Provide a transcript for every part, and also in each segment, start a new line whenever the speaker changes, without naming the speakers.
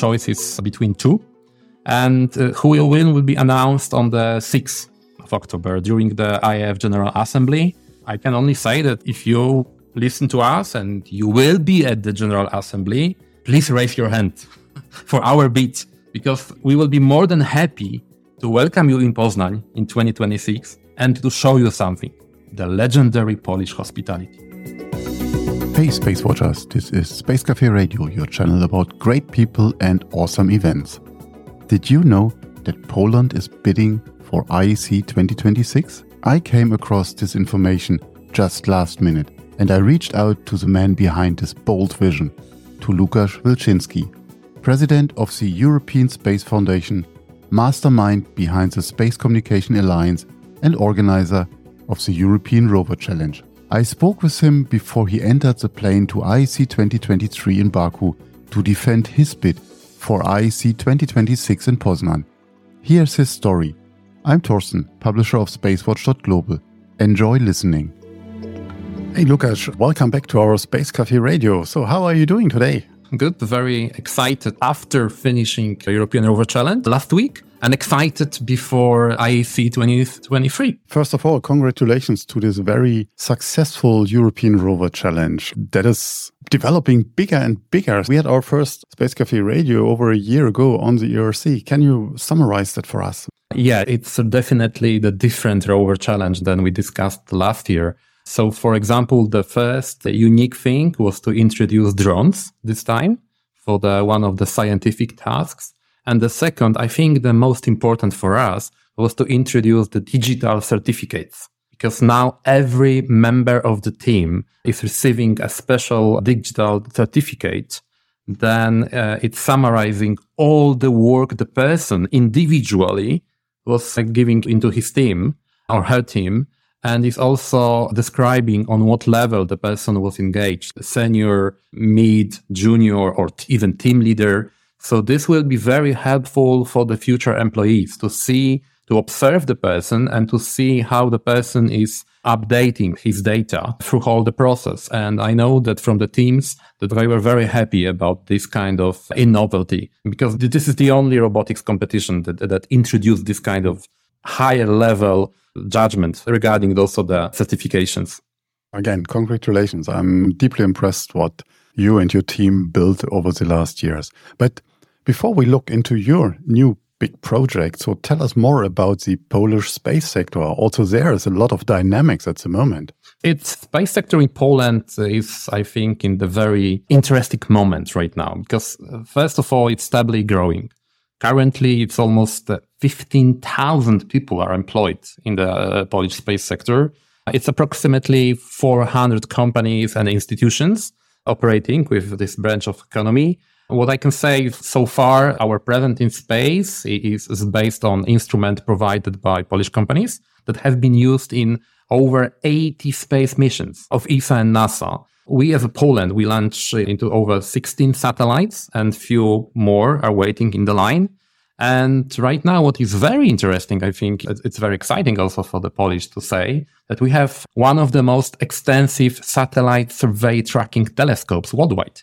choice is between two. And uh, who will win will be announced on the 6th of October during the IAF General Assembly. I can only say that if you listen to us and you will be at the General Assembly, please raise your hand for our bid because we will be more than happy to welcome you in Poznań in 2026 and to show you something the legendary Polish hospitality.
Hey, Space Watchers, this is Space Cafe Radio, your channel about great people and awesome events. Did you know that Poland is bidding for IAC 2026? I came across this information just last minute and I reached out to the man behind this bold vision, to Lukasz Wilczynski, president of the European Space Foundation, mastermind behind the Space Communication Alliance, and organizer of the European Rover Challenge. I spoke with him before he entered the plane to IAC 2023 in Baku to defend his bid for IAC 2026 in Poznan. Here's his story. I'm Torsten, publisher of SpaceWatch.global. Enjoy listening. Hey, Lukasz, welcome back to our Space Cafe Radio. So, how are you doing today?
Good, very excited after finishing the European Rover Challenge last week and excited before IAC 2023.
First of all, congratulations to this very successful European Rover Challenge that is developing bigger and bigger. We had our first Space Cafe radio over a year ago on the ERC. Can you summarize that for us?
Yeah, it's definitely the different rover challenge than we discussed last year. So, for example, the first unique thing was to introduce drones this time for the one of the scientific tasks. And the second, I think the most important for us was to introduce the digital certificates because now every member of the team is receiving a special digital certificate. Then uh, it's summarizing all the work the person individually was uh, giving into his team or her team. And is also describing on what level the person was engaged, senior, mid, junior, or t- even team leader so this will be very helpful for the future employees to see, to observe the person and to see how the person is updating his data through all the process. And I know that from the teams that they were very happy about this kind of innovative because this is the only robotics competition that, that introduced this kind of higher level judgment regarding also the certifications.
Again, congratulations. I'm deeply impressed what you and your team built over the last years. But before we look into your new big project, so tell us more about the Polish space sector. Also, there is a lot of dynamics at the moment.
Its space sector in Poland is, I think, in the very interesting moment right now because, uh, first of all, it's stably growing. Currently, it's almost uh, 15,000 people are employed in the uh, Polish space sector. It's approximately 400 companies and institutions operating with this branch of economy. What I can say so far, our presence in space is, is based on instrument provided by Polish companies that have been used in over 80 space missions of ESA and NASA. We as a Poland, we launched into over 16 satellites and few more are waiting in the line. And right now, what is very interesting, I think it's very exciting also for the Polish to say that we have one of the most extensive satellite survey tracking telescopes worldwide.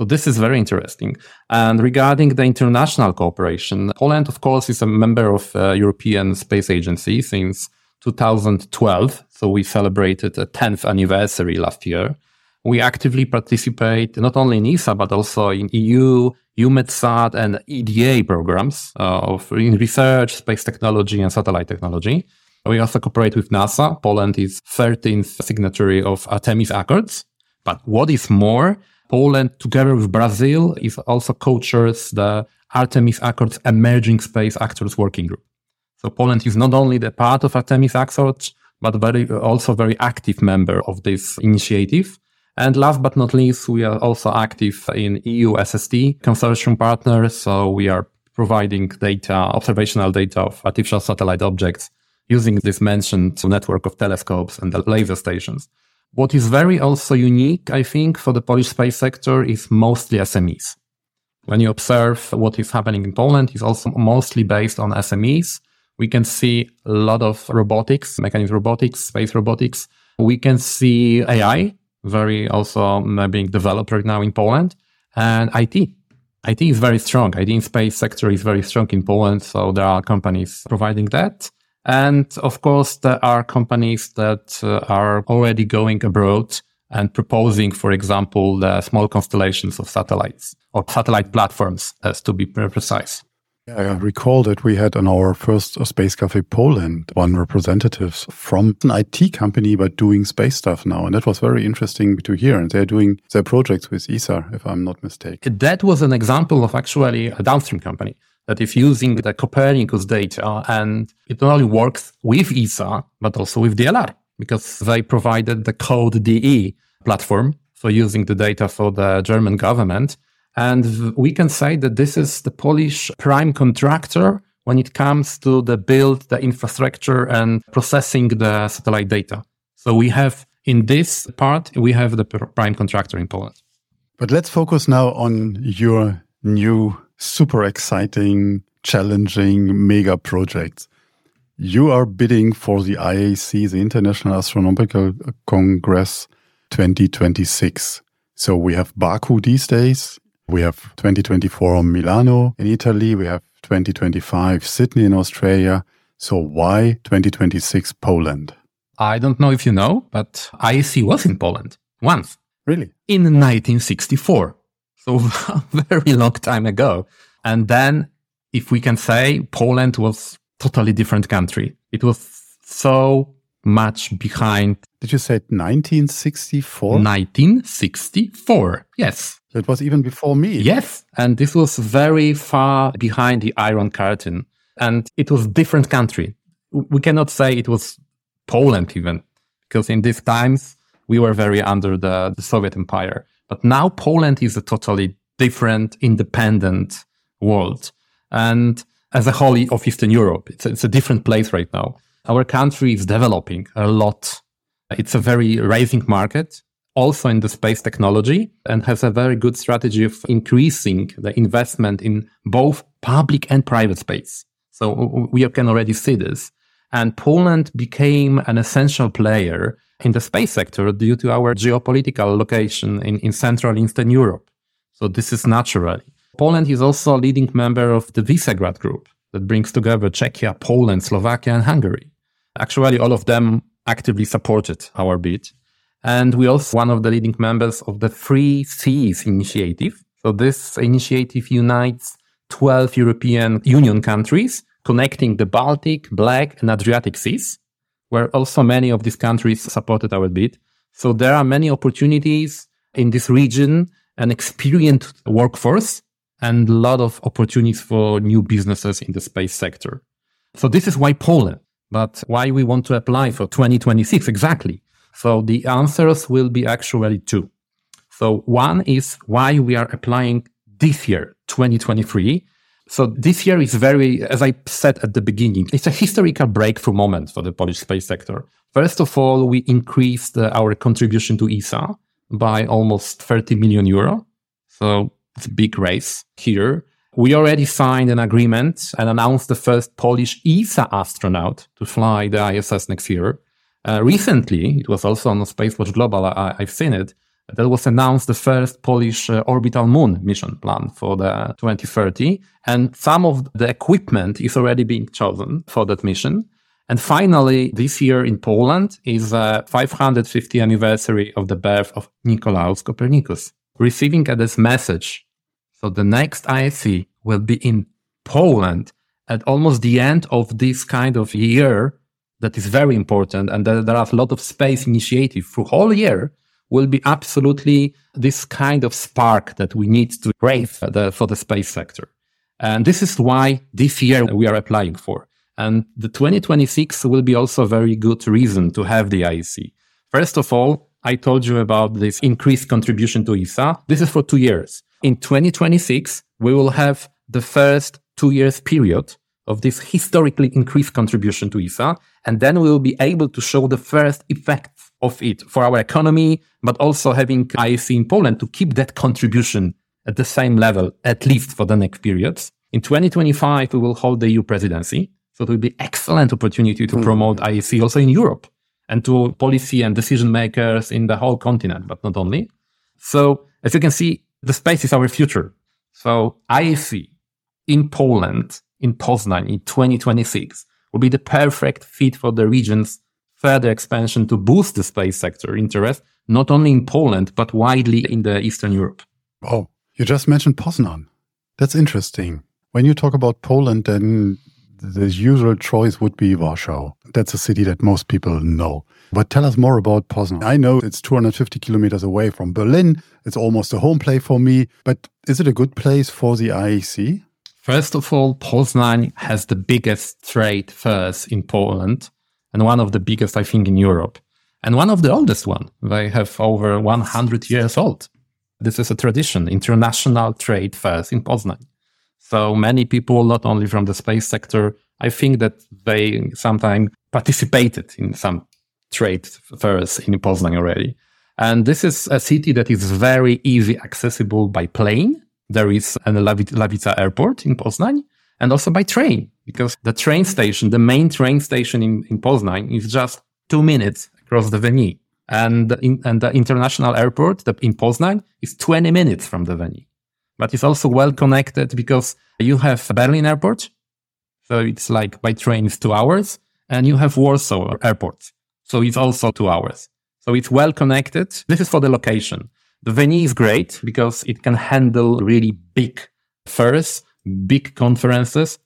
So this is very interesting. And regarding the international cooperation, Poland, of course, is a member of uh, European Space Agency since 2012. So we celebrated a 10th anniversary last year. We actively participate not only in ESA, but also in EU, EUMETSAT and EDA programs uh, of in research, space technology and satellite technology. We also cooperate with NASA. Poland is 13th signatory of Artemis Accords. But what is more, Poland, together with Brazil, is also co-chairs the Artemis Accords Emerging Space Actors Working Group. So Poland is not only the part of Artemis Accords, but very, also very active member of this initiative. And last but not least, we are also active in EU SST consortium partners. So we are providing data, observational data of artificial satellite objects using this mentioned network of telescopes and laser stations. What is very also unique, I think, for the Polish space sector is mostly SMEs. When you observe what is happening in Poland, is also mostly based on SMEs. We can see a lot of robotics, mechanical robotics, space robotics. We can see AI, very also mm, uh, being developed right now in Poland, and IT. IT is very strong. IT space sector is very strong in Poland. So there are companies providing that. And of course, there are companies that uh, are already going abroad and proposing, for example, the small constellations of satellites or satellite platforms, as to be precise.
I recall that we had on our first Space Cafe Poland one representative from an IT company but doing space stuff now. And that was very interesting to hear. And they're doing their projects with ESA, if I'm not mistaken.
That was an example of actually a downstream company that is using the Copernicus data and it not only works with ESA, but also with DLR because they provided the CODE-DE platform for using the data for the German government and we can say that this is the Polish prime contractor when it comes to the build, the infrastructure and processing the satellite data. So we have in this part, we have the prime contractor in Poland.
But let's focus now on your new super exciting, challenging mega projects. You are bidding for the IAC, the International Astronautical Congress 2026. So we have Baku these days. We have 2024 Milano in Italy. We have 2025 Sydney in Australia. So why 2026 Poland?
I don't know if you know, but IAC was in Poland once.
Really?
In 1964. So a very long time ago. And then, if we can say, Poland was totally different country. It was so much behind.
Did you say 1964?
1964. Yes.
It was even before me.
Yes. And this was very far behind the Iron Curtain. And it was different country. We cannot say it was Poland even, because in these times we were very under the, the Soviet Empire. But now Poland is a totally different, independent world. And as a whole of Eastern Europe, it's a, it's a different place right now. Our country is developing a lot. It's a very rising market also in the space technology and has a very good strategy of increasing the investment in both public and private space. So we can already see this. And Poland became an essential player in the space sector due to our geopolitical location in, in Central Eastern Europe. So this is natural. Poland is also a leading member of the Visegrad Group that brings together Czechia, Poland, Slovakia, and Hungary. Actually, all of them actively supported our bid. And we also one of the leading members of the Three Seas Initiative. So this initiative unites 12 European Union countries connecting the Baltic, Black and Adriatic Seas, where also many of these countries supported our bid. So there are many opportunities in this region, an experienced workforce and a lot of opportunities for new businesses in the space sector. So this is why Poland, but why we want to apply for 2026 exactly. So the answers will be actually two. So one is why we are applying this year, 2023. So this year is very, as I said at the beginning, it's a historical breakthrough moment for the Polish space sector. First of all, we increased uh, our contribution to ESA by almost 30 million euro. So it's a big race here. We already signed an agreement and announced the first Polish ESA astronaut to fly the ISS next year. Uh, recently, it was also on the Spacewatch Global, I, have seen it, that was announced the first Polish uh, orbital moon mission plan for the 2030. And some of the equipment is already being chosen for that mission. And finally, this year in Poland is a 550th anniversary of the birth of Nicolaus Copernicus, receiving this message. So the next IAC will be in Poland at almost the end of this kind of year that is very important and there, are a lot of space initiative for whole year will be absolutely this kind of spark that we need to raise the, for the space sector. And this is why this year we are applying for. And the 2026 will be also a very good reason to have the IAC. First of all, I told you about this increased contribution to ESA. This is for two years. In 2026, we will have the first two years period of this historically increased contribution to ESA. And then we will be able to show the first effects of it for our economy, but also having IAC in Poland to keep that contribution at the same level, at least for the next periods. In 2025, we will hold the EU presidency. So it will be excellent opportunity to mm. promote IAC also in Europe and to policy and decision makers in the whole continent, but not only. So as you can see, the space is our future. So IAC in Poland, in Poznań in 2026 will be the perfect fit for the region's further expansion to boost the space sector interest, not only in Poland, but widely in the Eastern Europe.
Oh, you just mentioned Poznan. That's interesting. When you talk about Poland, then the usual choice would be Warsaw. That's a city that most people know. But tell us more about Poznan. I know it's 250 kilometers away from Berlin. It's almost a home play for me. But is it a good place for the IAC?
First of all, Poznan has the biggest trade fairs in Poland and one of the biggest, I think, in Europe. And one of the oldest one. They have over 100 years old. This is a tradition, international trade fairs in Poznan. So many people, not only from the space sector, I think that they sometimes participated in some trade fairs in Poznan already. And this is a city that is very easy accessible by plane. There is a Lawica airport in Poznan and also by train because the train station, the main train station in, in Poznan is just two minutes across the venue. And, in, and the international airport in Poznan is 20 minutes from the venue but it's also well connected because you have Berlin airport. So it's like by train it's two hours and you have Warsaw airport. So it's also two hours. So it's well connected. This is for the location. The venue is great because it can handle really big fairs, big conferences,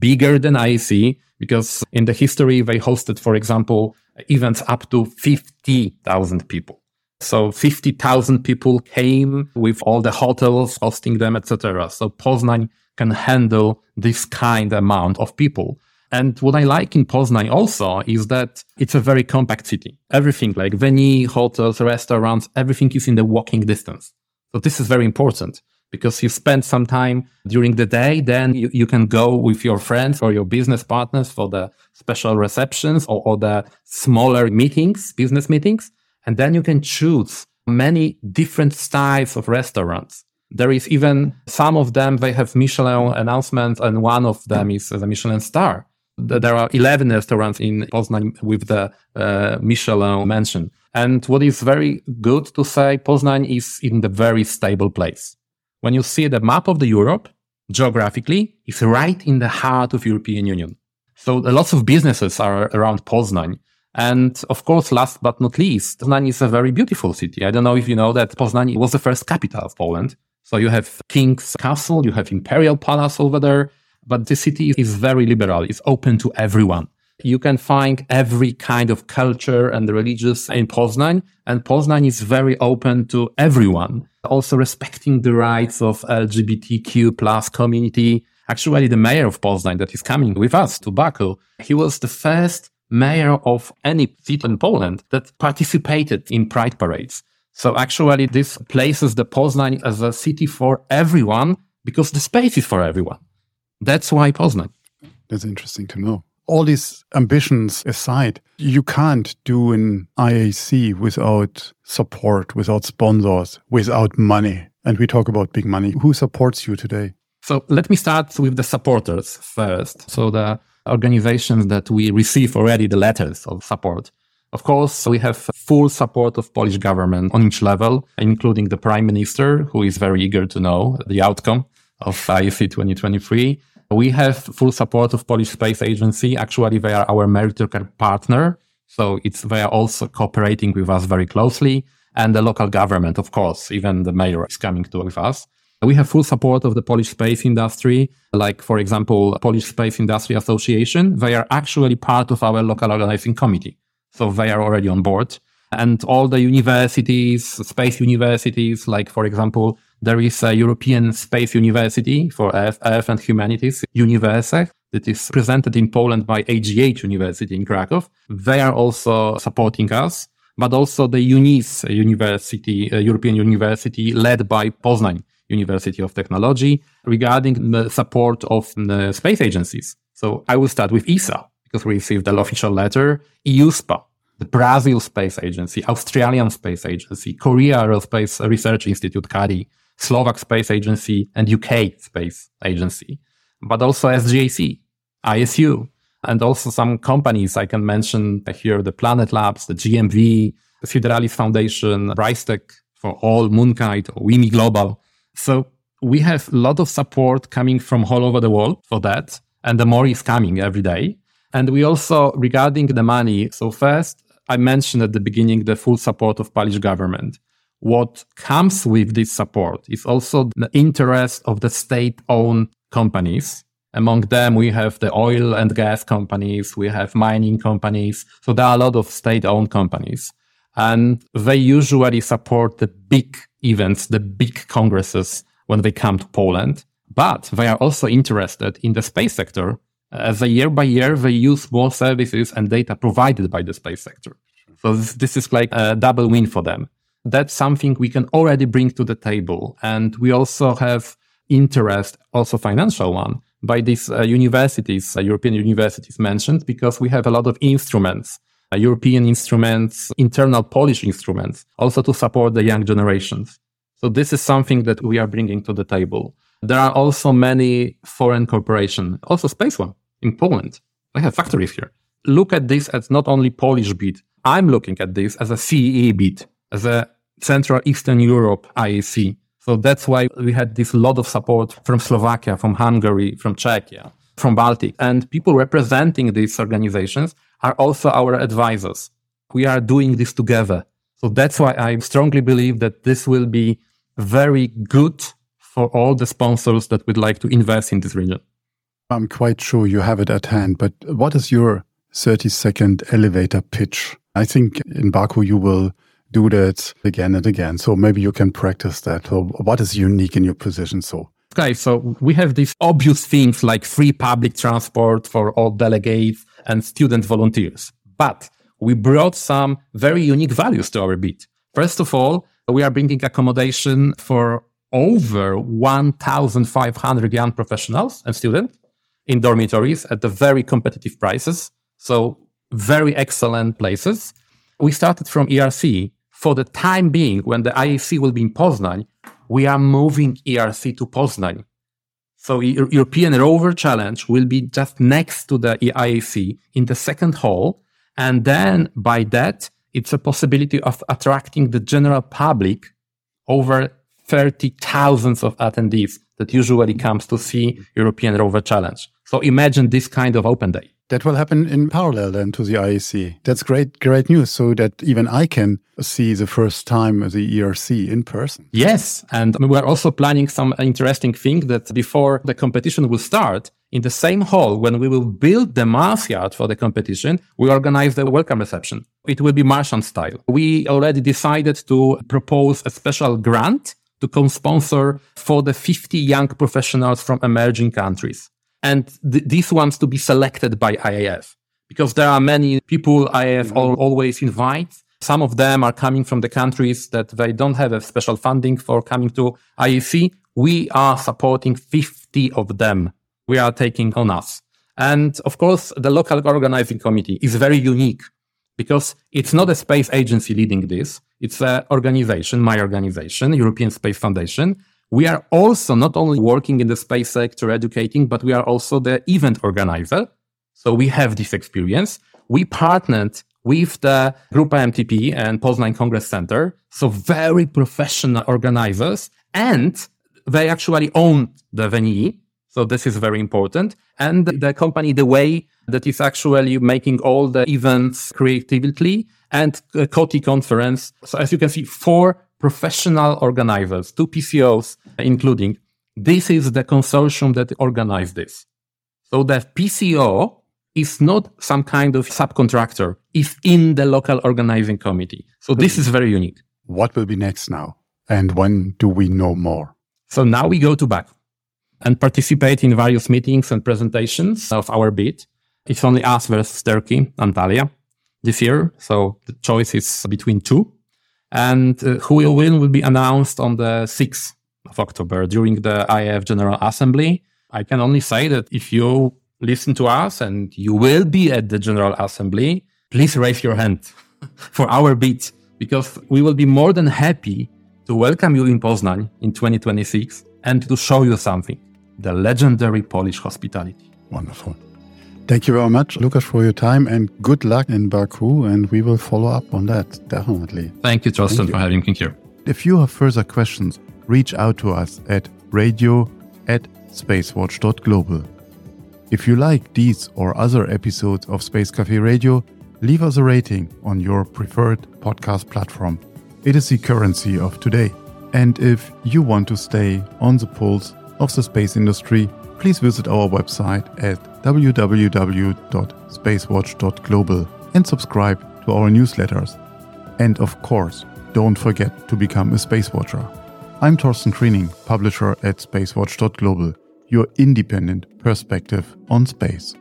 bigger than IAC because in the history they hosted, for example, events up to 50,000 people. So 50,000 people came with all the hotels hosting them, etc. So Poznan can handle this kind amount of people. And what I like in Poznan also is that it's a very compact city. Everything like venue, hotels, restaurants, everything is in the walking distance. So this is very important because you spend some time during the day, then you, you can go with your friends or your business partners for the special receptions or, or the smaller meetings, business meetings. And then you can choose many different styles of restaurants. There is even some of them, they have Michelin announcements, and one of them is the Michelin star. There are 11 restaurants in Poznan with the uh, Michelin mention. And what is very good to say, Poznan is in the very stable place. When you see the map of the Europe, geographically, it's right in the heart of European Union. So lots of businesses are around Poznan. And of course, last but not least, Poznań is a very beautiful city. I don't know if you know that Poznań was the first capital of Poland. So you have King's Castle, you have Imperial Palace over there, but the city is very liberal. It's open to everyone. You can find every kind of culture and religious in Poznań, and Poznań is very open to everyone, also respecting the rights of LGBTQ plus community. Actually, the mayor of Poznań that is coming with us to Baku, he was the first mayor of any city in Poland that participated in pride parades. So actually this places the Poznań as a city for everyone because the space is for everyone. That's why Poznań.
That's interesting to know. All these ambitions aside, you can't do an IAC without support, without sponsors, without money. And we talk about big money. Who supports you today?
So let me start with the supporters first. So the organizations that we receive already the letters of support. Of course, we have full support of Polish government on each level, including the prime minister, who is very eager to know the outcome of IAC 2023. We have full support of Polish Space Agency. Actually, they are our meritocratic partner. So it's, they are also cooperating with us very closely. And the local government, of course, even the mayor is coming to with us. We have full support of the Polish space industry, like, for example, Polish Space Industry Association. They are actually part of our local organizing committee. So they are already on board. And all the universities, space universities, like, for example, there is a European Space University for Earth, Earth and Humanities, UNIVERSEH, that is presented in Poland by AGH University in Krakow. They are also supporting us, but also the EUNICE University, uh, European University led by Poznań University of Technology regarding the support of the space agencies. So I will start with ESA because we received an official letter, EUSPA, the Brazil Space Agency, Australian Space Agency, Korea Aerospace Research Institute, KARI, Slovak Space Agency, and UK Space Agency, but also SGAC, ISU, and also some companies I can mention here, the Planet Labs, the GMV, the Federalis Foundation, Brightech for all Moonkite, or WIMI Global, so we have a lot of support coming from all over the world for that. And the more is coming every day. And we also, regarding the money, so first, I mentioned at the beginning the full support of Polish government. What comes with this support is also the interest of the state-owned companies. Among them, we have the oil and gas companies, we have mining companies. So there are a lot of state-owned companies. And they usually support the big events, the big congresses when they come to Poland. But they are also interested in the space sector as a year by year they use more services and data provided by the space sector. So this, this is like a double win for them. That's something we can already bring to the table. And we also have interest, also financial one, by these uh, universities, uh, European universities mentioned, because we have a lot of instruments, uh, European instruments, internal Polish instruments, also to support the young generations. So this is something that we are bringing to the table. There are also many foreign corporations, also space one in Poland. They have factories here. Look at this as not only Polish bid. I'm looking at this as a CEE bid, a Central Eastern Europe IAC. So that's why we had this lot of support from Slovakia, from Hungary, from Czechia, from Baltic. And people representing these organizations are also our advisors. We are doing this together. So that's why I strongly believe that this will be very good for all the sponsors that would like to invest in this region.
I'm quite sure you have it at hand, but what is your 30 second elevator pitch? I think in Baku you will do that again and again. So maybe you can practice that. So what is unique in your position? So
Okay, so we have these obvious things like free public transport for all delegates and student volunteers. But we brought some very unique values to our bid. First of all, we are bringing accommodation for over 1,500 young professionals and students in dormitories at the very competitive prices. So very excellent places. We started from ERC. For the time being, when the IAC will be in Poznań, we are moving ERC to Poznań. So European Rover Challenge will be just next to the IAC in the second hall. And then by that, it's a possibility of attracting the general public over 30,000 of attendees that usually comes to see European Rover Challenge. So imagine this kind of open day.
That will happen in parallel then to the IAC. That's great, great news. So that even I can see the first time the ERC in person.
Yes. And we're also planning some interesting thing that before the competition will start, in the same hall, when we will build the yard for the competition, we organize the welcome reception. It will be Martian style. We already decided to propose a special grant to co-sponsor for the 50 young professionals from emerging countries. And th- these ones to be selected by IAF because there are many people IAF mm-hmm. al- always invites. Some of them are coming from the countries that they don't have a special funding for coming to IAC. We are supporting 50 of them. We are taking on us. And of course, the local organizing committee is very unique because it's not a space agency leading this. It's an organization, my organization, European Space Foundation. We are also not only working in the space sector educating, but we are also the event organizer. So we have this experience. We partnered with the Grupa MTP and Poznań Congress Center. So very professional organizers and they actually own the venue. So this is very important. And the company, the way that is actually making all the events creatively and COTI conference. So as you can see, four professional organizers, two PCOs including. This is the consortium that organized this. So the PCO is not some kind of subcontractor, it's in the local organizing committee. So this is very unique.
What will be next now? And when do we know more?
So now we go to Baku and participate in various meetings and presentations of our bid. It's only us versus Turkey, Antalya this year. So the choice is between two. And uh, who will win will be announced on the 6th of October during the IAF General Assembly. I can only say that if you listen to us and you will be at the General Assembly, please raise your hand for our bid because we will be more than happy to welcome you in Poznań in 2026 and to show you something the legendary Polish hospitality.
Wonderful. Thank you very much, Lucas, for your time and good luck in Baku. And we will follow up on that, definitely.
Thank you, Justin, for having me here.
If you have further questions, reach out to us at radio at spacewatch.global. If you like these or other episodes of Space Cafe Radio, leave us a rating on your preferred podcast platform. It is the currency of today. And if you want to stay on the pulse of the space industry, please visit our website at www.spacewatch.global and subscribe to our newsletters. And of course, don't forget to become a Space Watcher. I'm Torsten Kriening, publisher at spacewatch.global your independent perspective on space.